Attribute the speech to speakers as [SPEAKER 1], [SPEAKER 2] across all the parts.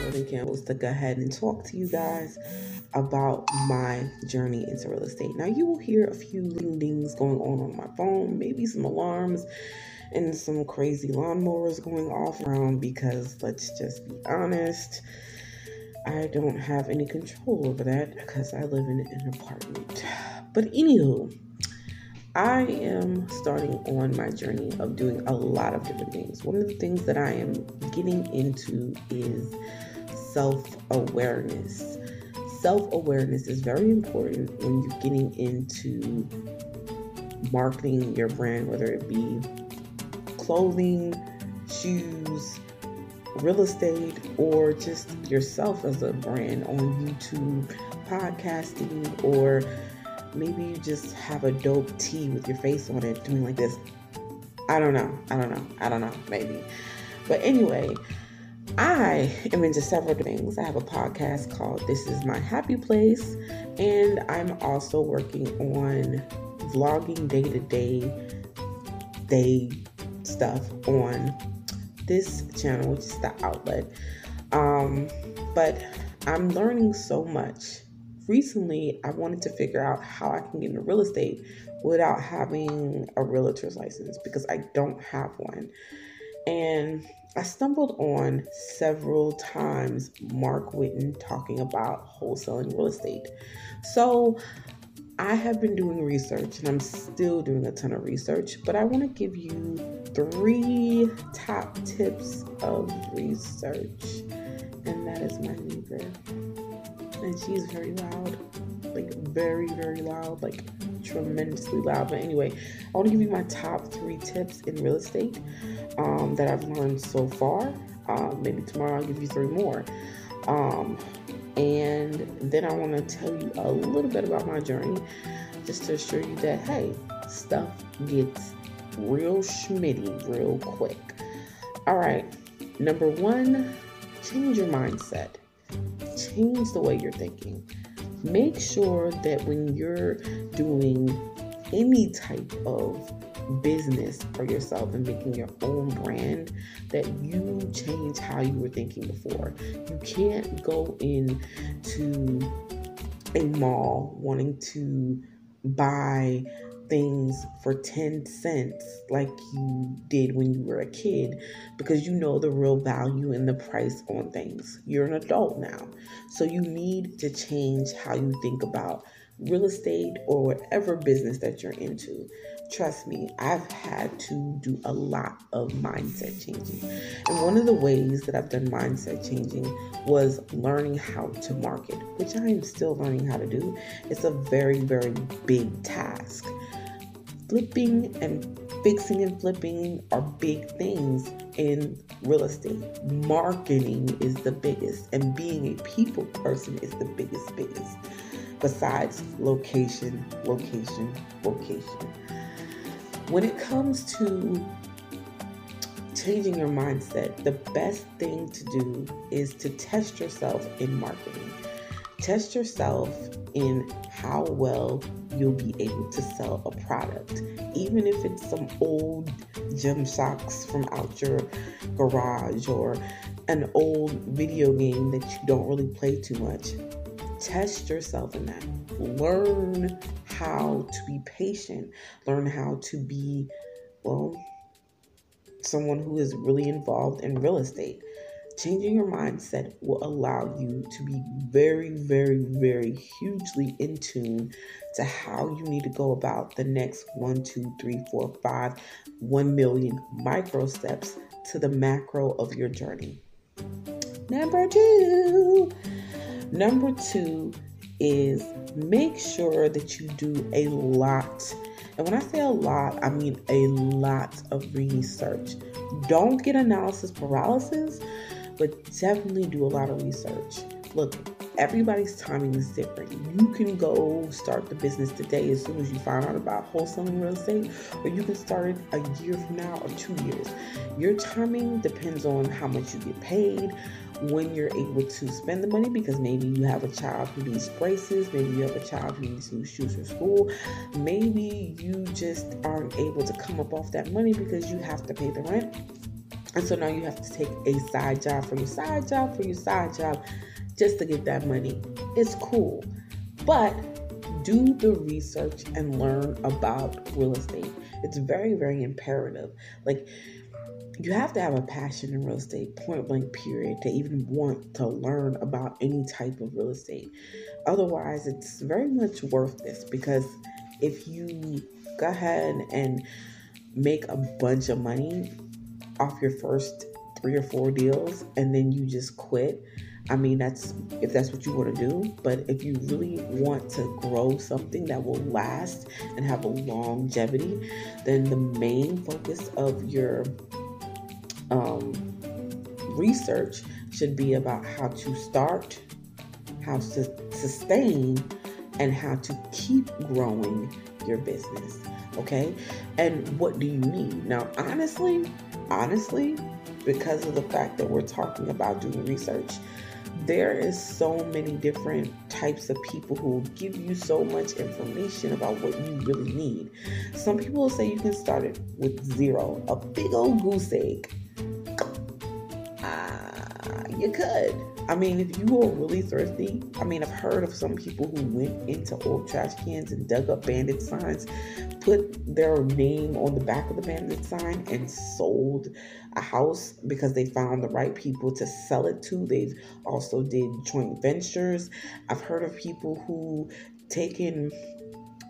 [SPEAKER 1] Northern Campbell's to go ahead and talk to you guys about my journey into real estate. Now, you will hear a few things going on on my phone, maybe some alarms and some crazy lawnmowers going off around because let's just be honest, I don't have any control over that because I live in an apartment. But anywho, I am starting on my journey of doing a lot of different things. One of the things that I am getting into is self awareness. Self awareness is very important when you're getting into marketing your brand, whether it be clothing, shoes, real estate, or just yourself as a brand on YouTube, podcasting, or maybe you just have a dope tee with your face on it doing like this. I don't know. I don't know. I don't know. Maybe. But anyway, I am into several things. I have a podcast called This Is My Happy Place, and I'm also working on vlogging day to day, day stuff on this channel, which is the outlet. Um, but I'm learning so much. Recently, I wanted to figure out how I can get into real estate without having a realtor's license because I don't have one. And I stumbled on several times Mark Witten talking about wholesaling real estate. So I have been doing research and I'm still doing a ton of research, but I want to give you three top tips of research. And that is my neighbor. And she's very loud. Like, very, very loud. Like, tremendously loud. But anyway, I want to give you my top three tips in real estate um, that I've learned so far. Uh, maybe tomorrow I'll give you three more. Um, and then I want to tell you a little bit about my journey just to assure you that, hey, stuff gets real schmitty real quick. All right, number one, change your mindset, change the way you're thinking. Make sure that when you're doing any type of business for yourself and making your own brand that you change how you were thinking before. You can't go into a mall wanting to buy things for 10 cents like you did when you were a kid because you know the real value and the price on things. You're an adult now. So you need to change how you think about real estate or whatever business that you're into. Trust me, I've had to do a lot of mindset changing. And one of the ways that I've done mindset changing was learning how to market, which I am still learning how to do. It's a very, very big task. Flipping and fixing and flipping are big things in real estate. Marketing is the biggest, and being a people person is the biggest, biggest besides location, location, location. When it comes to changing your mindset, the best thing to do is to test yourself in marketing. Test yourself in how well you'll be able to sell a product, even if it's some old gym socks from out your garage or an old video game that you don't really play too much Test yourself in that. Learn how to be patient. Learn how to be, well, someone who is really involved in real estate. Changing your mindset will allow you to be very, very, very hugely in tune to how you need to go about the next one, two, three, four, five, one million micro steps to the macro of your journey. Number two, Number two is make sure that you do a lot. And when I say a lot, I mean a lot of research. Don't get analysis paralysis, but definitely do a lot of research. look, everybody's timing is different. You can go start the business today as soon as you find out about wholesaling real estate, or you can start it a year from now or two years. Your timing depends on how much you get paid, when you're able to spend the money because maybe you have a child who needs braces, maybe you have a child who needs new shoes for school, maybe you just aren't able to come up off that money because you have to pay the rent. And so now you have to take a side job for your side job for your side job just to get that money. It's cool. But do the research and learn about real estate. It's very, very imperative. Like, you have to have a passion in real estate, point blank, period, to even want to learn about any type of real estate. Otherwise, it's very much worth this because if you go ahead and make a bunch of money off your first three or four deals and then you just quit, I mean, that's if that's what you want to do. But if you really want to grow something that will last and have a longevity, then the main focus of your um, research should be about how to start, how to sustain, and how to keep growing your business. Okay. And what do you need? Now, honestly, honestly, because of the fact that we're talking about doing research, there is so many different types of people who will give you so much information about what you really need. Some people will say you can start it with zero, a big old goose egg Ah, you could. I mean, if you are really thirsty, I mean, I've heard of some people who went into old trash cans and dug up bandit signs, put their name on the back of the bandit sign, and sold a house because they found the right people to sell it to. They've also did joint ventures. I've heard of people who taken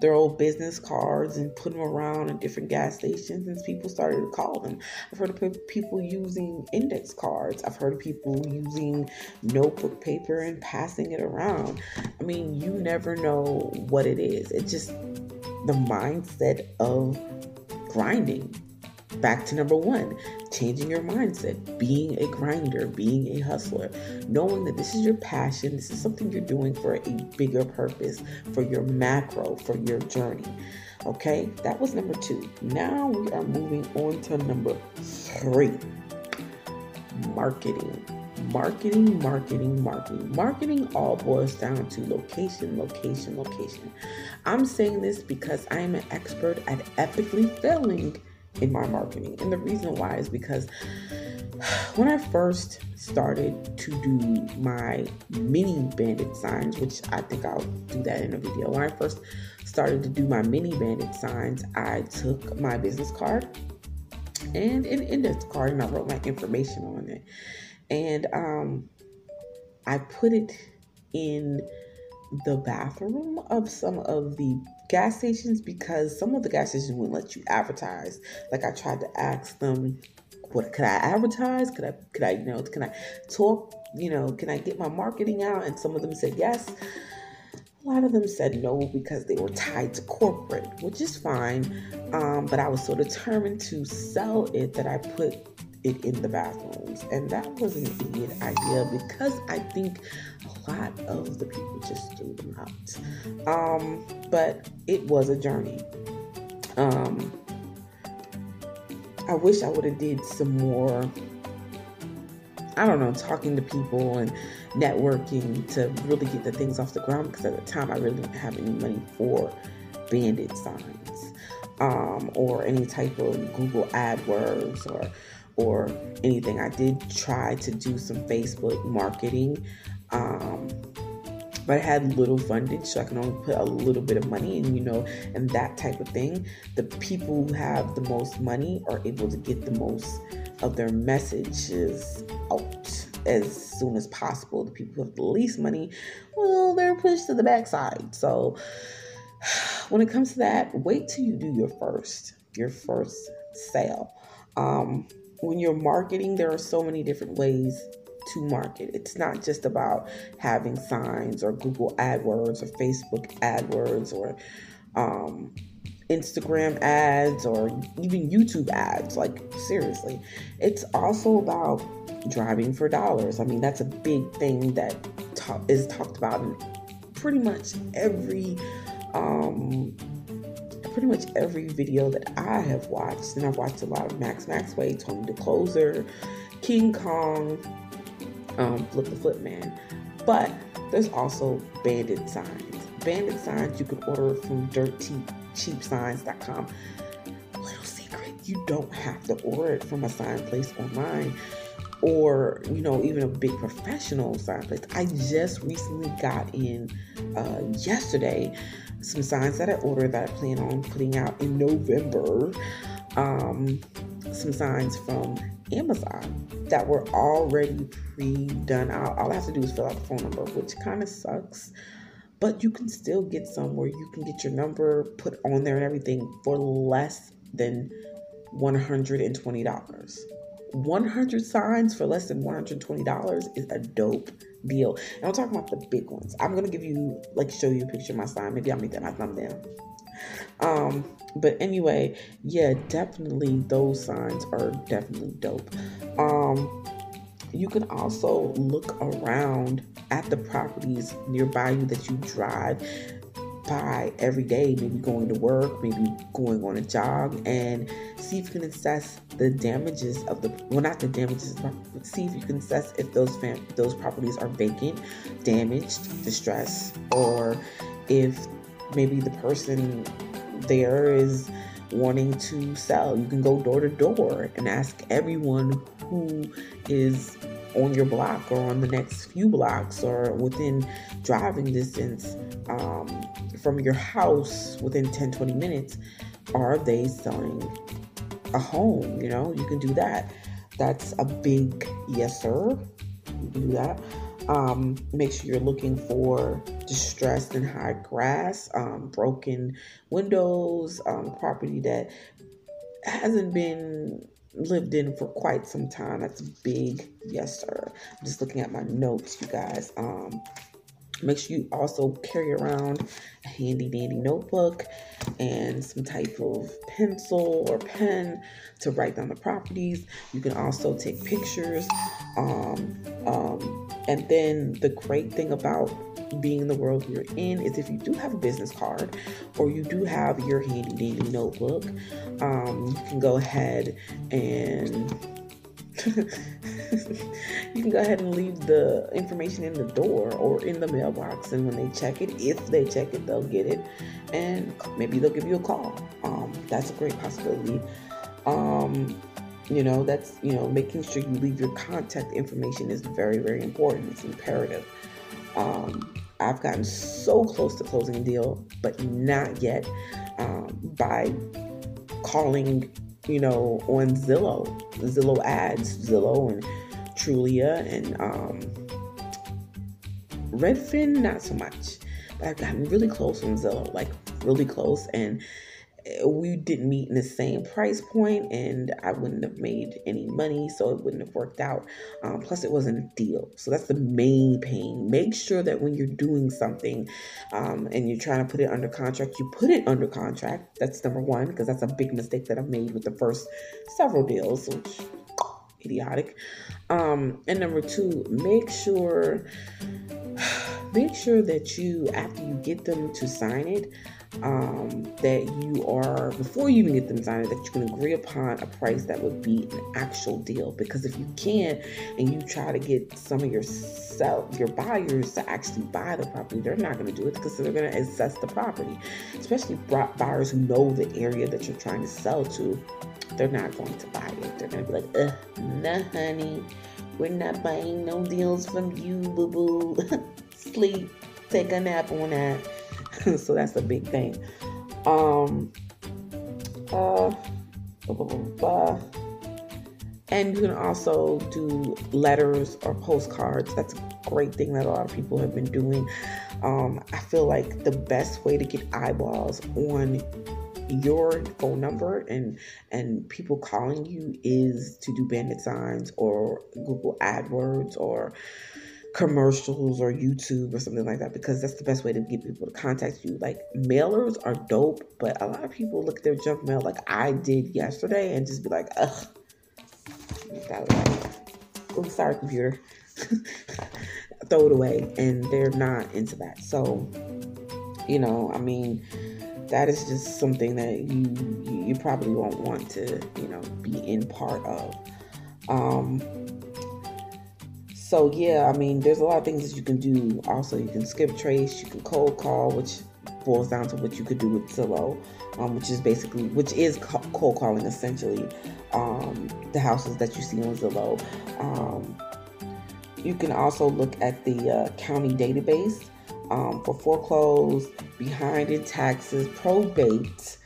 [SPEAKER 1] their old business cards and put them around in different gas stations, and people started to call them. I've heard of people using index cards. I've heard of people using notebook paper and passing it around. I mean, you never know what it is. It's just the mindset of grinding. Back to number one, changing your mindset, being a grinder, being a hustler, knowing that this is your passion, this is something you're doing for a bigger purpose, for your macro, for your journey. Okay, that was number two. Now we are moving on to number three marketing. Marketing, marketing, marketing. Marketing all boils down to location, location, location. I'm saying this because I am an expert at epically failing in my marketing. And the reason why is because when I first started to do my mini bandit signs, which I think I'll do that in a video. When I first started to do my mini bandit signs, I took my business card and an index card and I wrote my information on it. And um, I put it in the bathroom of some of the gas stations because some of the gas stations wouldn't let you advertise. Like I tried to ask them, what could I advertise? Could I could I you know can I talk? You know, can I get my marketing out? And some of them said yes. A lot of them said no because they were tied to corporate, which is fine. Um, but I was so determined to sell it that I put it in the bathrooms. And that was an idiot idea because I think a lot of the people just threw them out. Um, but it was a journey. Um, I wish I would have did some more I don't know, talking to people and networking to really get the things off the ground because at the time I really didn't have any money for bandit signs um, or any type of Google AdWords or or anything. I did try to do some Facebook marketing, um, but I had little funding, so I can only put a little bit of money, and you know, and that type of thing. The people who have the most money are able to get the most of their messages out as soon as possible. The people who have the least money, well, they're pushed to the backside. So when it comes to that, wait till you do your first, your first sale. Um, when you're marketing, there are so many different ways to market. It's not just about having signs or Google AdWords or Facebook AdWords or um, Instagram ads or even YouTube ads. Like, seriously, it's also about driving for dollars. I mean, that's a big thing that ta- is talked about in pretty much every um, pretty much every video that I have watched, and I've watched a lot of Max Maxwell, Tony the Closer, King Kong, um, Flip the Flip Man. But there's also bandit signs. Bandit signs you can order from dirtcheapsigns.com. Little secret, you don't have to order it from a sign place online or you know even a big professional sign i just recently got in uh, yesterday some signs that I ordered that I plan on putting out in November. Um, some signs from Amazon that were already pre-done out. All I have to do is fill out the phone number, which kind of sucks. But you can still get some where you can get your number put on there and everything for less than $120. 100 signs for less than $120 is a dope deal. And I'm talking about the big ones. I'm gonna give you like show you a picture of my sign. Maybe I'll make that my thumbnail. Um, but anyway, yeah, definitely those signs are definitely dope. Um, you can also look around at the properties nearby you that you drive every day, maybe going to work, maybe going on a jog, and see if you can assess the damages of the well, not the damages, but see if you can assess if those fam- those properties are vacant, damaged, distressed, or if maybe the person there is wanting to sell. You can go door to door and ask everyone who is on your block or on the next few blocks or within driving distance um, from your house within 10 20 minutes are they selling a home you know you can do that that's a big yes sir you can do that um, make sure you're looking for distressed and high grass um, broken windows um, property that hasn't been lived in for quite some time. That's a big. Yes, sir. I'm just looking at my notes, you guys. Um, make sure you also carry around a handy dandy notebook and some type of pencil or pen to write down the properties. You can also take pictures. Um, um, and then the great thing about being in the world you're in is if you do have a business card or you do have your handy dandy notebook, um, you can go ahead and you can go ahead and leave the information in the door or in the mailbox and when they check it if they check it they'll get it and maybe they'll give you a call. Um, that's a great possibility. Um, you know that's you know making sure you leave your contact information is very very important. It's imperative. Um, I've gotten so close to closing a deal, but not yet um, by calling, you know, on Zillow, Zillow ads, Zillow and Trulia and um, Redfin, not so much. But I've gotten really close on Zillow, like really close. And we didn't meet in the same price point and I wouldn't have made any money, so it wouldn't have worked out. Um, plus, it wasn't a deal. So that's the main pain. Make sure that when you're doing something um, and you're trying to put it under contract, you put it under contract. That's number one, because that's a big mistake that I've made with the first several deals, which idiotic. Um, and number two, make sure make sure that you after you get them to sign it um, that you are before you even get them signed that you can agree upon a price that would be an actual deal. Because if you can't and you try to get some of your sell your buyers to actually buy the property they're not going to do it because they're going to assess the property. Especially buyers who know the area that you're trying to sell to they're not going to buy it they're going to be like uh nah honey we're not buying no deals from you boo boo sleep take a nap on that so that's a big thing. Um, uh, blah, blah, blah, and you can also do letters or postcards. That's a great thing that a lot of people have been doing. Um, I feel like the best way to get eyeballs on your phone number and and people calling you is to do bandit signs or Google AdWords or commercials or YouTube or something like that because that's the best way to get people to contact you. Like mailers are dope, but a lot of people look at their junk mail like I did yesterday and just be like, ugh. Oh, sorry, computer. throw it away, and they're not into that. So, you know, I mean, that is just something that you you probably won't want to, you know, be in part of. Um, so yeah, I mean, there's a lot of things that you can do. Also, you can skip trace, you can cold call, which boils down to what you could do with Zillow, um, which is basically which is cold calling essentially um, the houses that you see on Zillow. Um, you can also look at the uh, county database um, for foreclosed, behind in taxes, probate,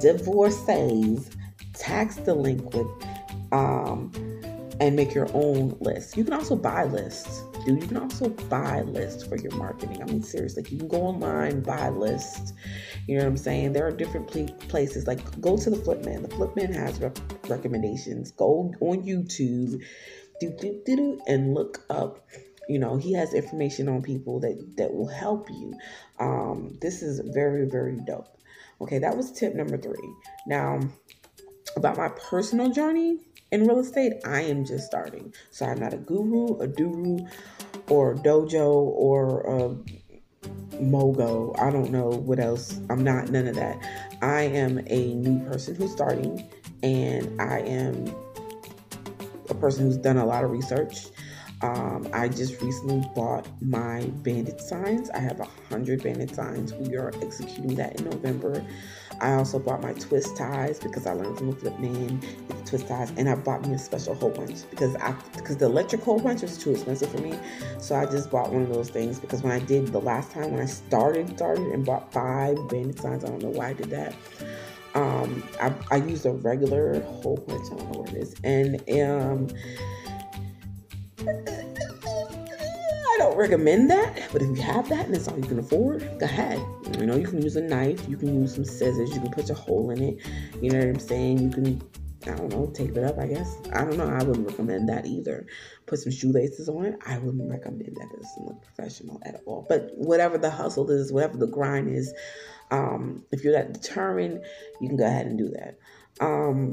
[SPEAKER 1] divorcees, tax delinquent, um, and make your own list. You can also buy lists. Dude, you can also buy lists for your marketing. I mean, seriously, you can go online, buy lists. You know what I'm saying? There are different places. Like, go to the Flipman. The Flipman has rep- recommendations. Go on YouTube do, do, do, do, and look up you know he has information on people that that will help you. Um this is very very dope. Okay that was tip number three. Now about my personal journey in real estate i am just starting. So i'm not a guru a guru or dojo or a mogo. I don't know what else. I'm not none of that. I am a new person who's starting and i am a person who's done a lot of research. Um, I just recently bought my bandit signs. I have a hundred bandit signs. We are executing that in November. I also bought my twist ties because I learned from the flip man the twist ties, and I bought me a special hole punch because I because the electric hole punch was too expensive for me. So I just bought one of those things because when I did the last time when I started started and bought five bandit signs, I don't know why I did that. Um, I, I used a regular hole punch. I don't know what it is, and um, I don't recommend that. But if you have that and it's all you can afford, go ahead. You know, you can use a knife, you can use some scissors, you can put a hole in it. You know what I'm saying? You can I don't know, tape it up, I guess. I don't know. I wouldn't recommend that either. Put some shoelaces on it. I wouldn't recommend that. It doesn't look professional at all. But whatever the hustle is, whatever the grind is, um, if you're that determined, you can go ahead and do that. Um,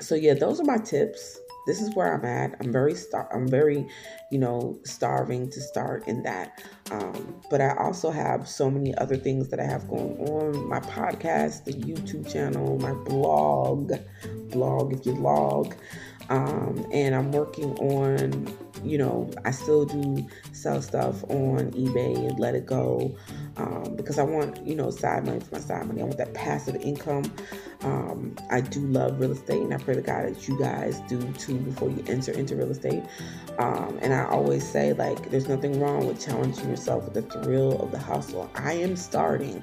[SPEAKER 1] so yeah, those are my tips. This is where I'm at. I'm very star. I'm very, you know, starving to start in that. Um, but I also have so many other things that I have going on. My podcast, the YouTube channel, my blog, blog if you log. Um, and I'm working on, you know, I still do sell stuff on eBay and let it go um, because I want, you know, side money for my side money. I want that passive income. Um, I do love real estate, and I pray to God that you guys do too before you enter into real estate. Um, and I always say, like, there's nothing wrong with challenging yourself with the thrill of the hustle. I am starting.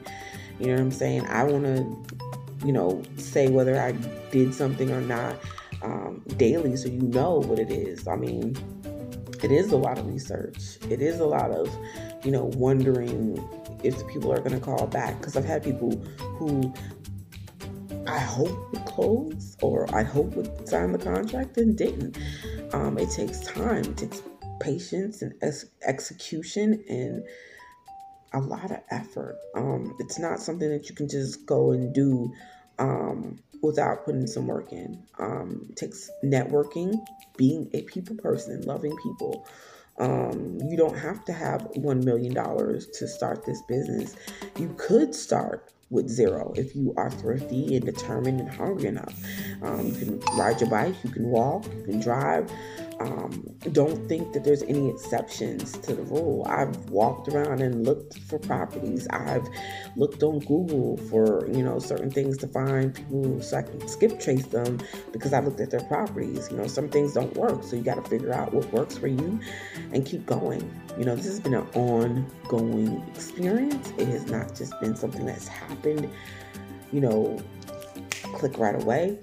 [SPEAKER 1] You know what I'm saying? I want to, you know, say whether I did something or not um, daily so you know what it is. I mean, it is a lot of research. It is a lot of, you know, wondering if people are going to call back. Because I've had people who I hope would close or I hope would sign the contract and didn't. Um, it takes time, it takes patience and ex- execution and a lot of effort. Um, it's not something that you can just go and do um, without putting some work in. Um, it takes networking, being a people person, loving people. Um, you don't have to have $1 million to start this business. You could start with zero if you are thrifty and determined and hungry enough. Um, you can ride your bike, you can walk, you can drive. Um, don't think that there's any exceptions to the rule. I've walked around and looked for properties. I've looked on Google for you know certain things to find people so I can skip trace them because I looked at their properties. You know some things don't work, so you got to figure out what works for you and keep going. You know this has been an ongoing experience. It has not just been something that's happened. You know, click right away.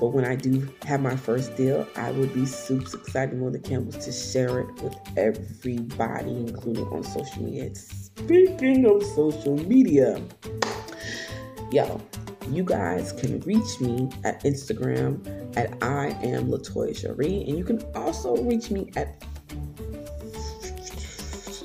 [SPEAKER 1] But when I do have my first deal, I will be super excited more than Campbell's to share it with everybody, including on social media. Speaking of social media, yo, you guys can reach me at Instagram at I am Latoya Cherie, and you can also reach me at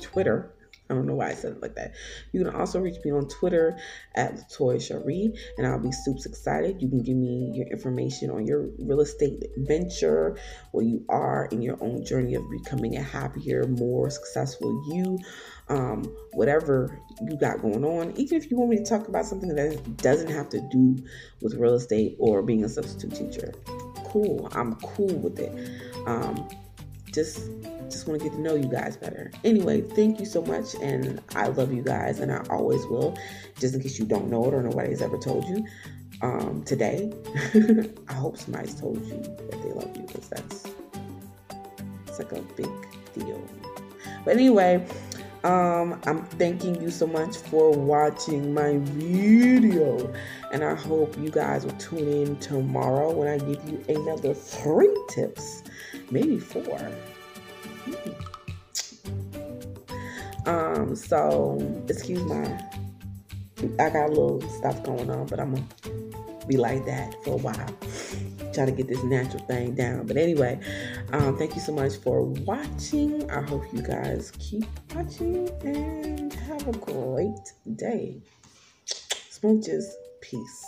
[SPEAKER 1] Twitter I don't know why I said it like that. You can also reach me on Twitter at Latoya Cherie, and I'll be super excited. You can give me your information on your real estate venture, where you are in your own journey of becoming a happier, more successful you, um, whatever you got going on. Even if you want me to talk about something that doesn't have to do with real estate or being a substitute teacher, cool. I'm cool with it. Um, just just want to get to know you guys better. Anyway, thank you so much, and I love you guys, and I always will. Just in case you don't know it or nobody's ever told you, um, today, I hope somebody's told you that they love you because that's it's like a big deal. But anyway, um, I'm thanking you so much for watching my video, and I hope you guys will tune in tomorrow when I give you another three tips, maybe four. Um, so excuse my I got a little stuff going on, but I'm gonna be like that for a while. Try to get this natural thing down. But anyway, um, thank you so much for watching. I hope you guys keep watching and have a great day. Smooches. Peace.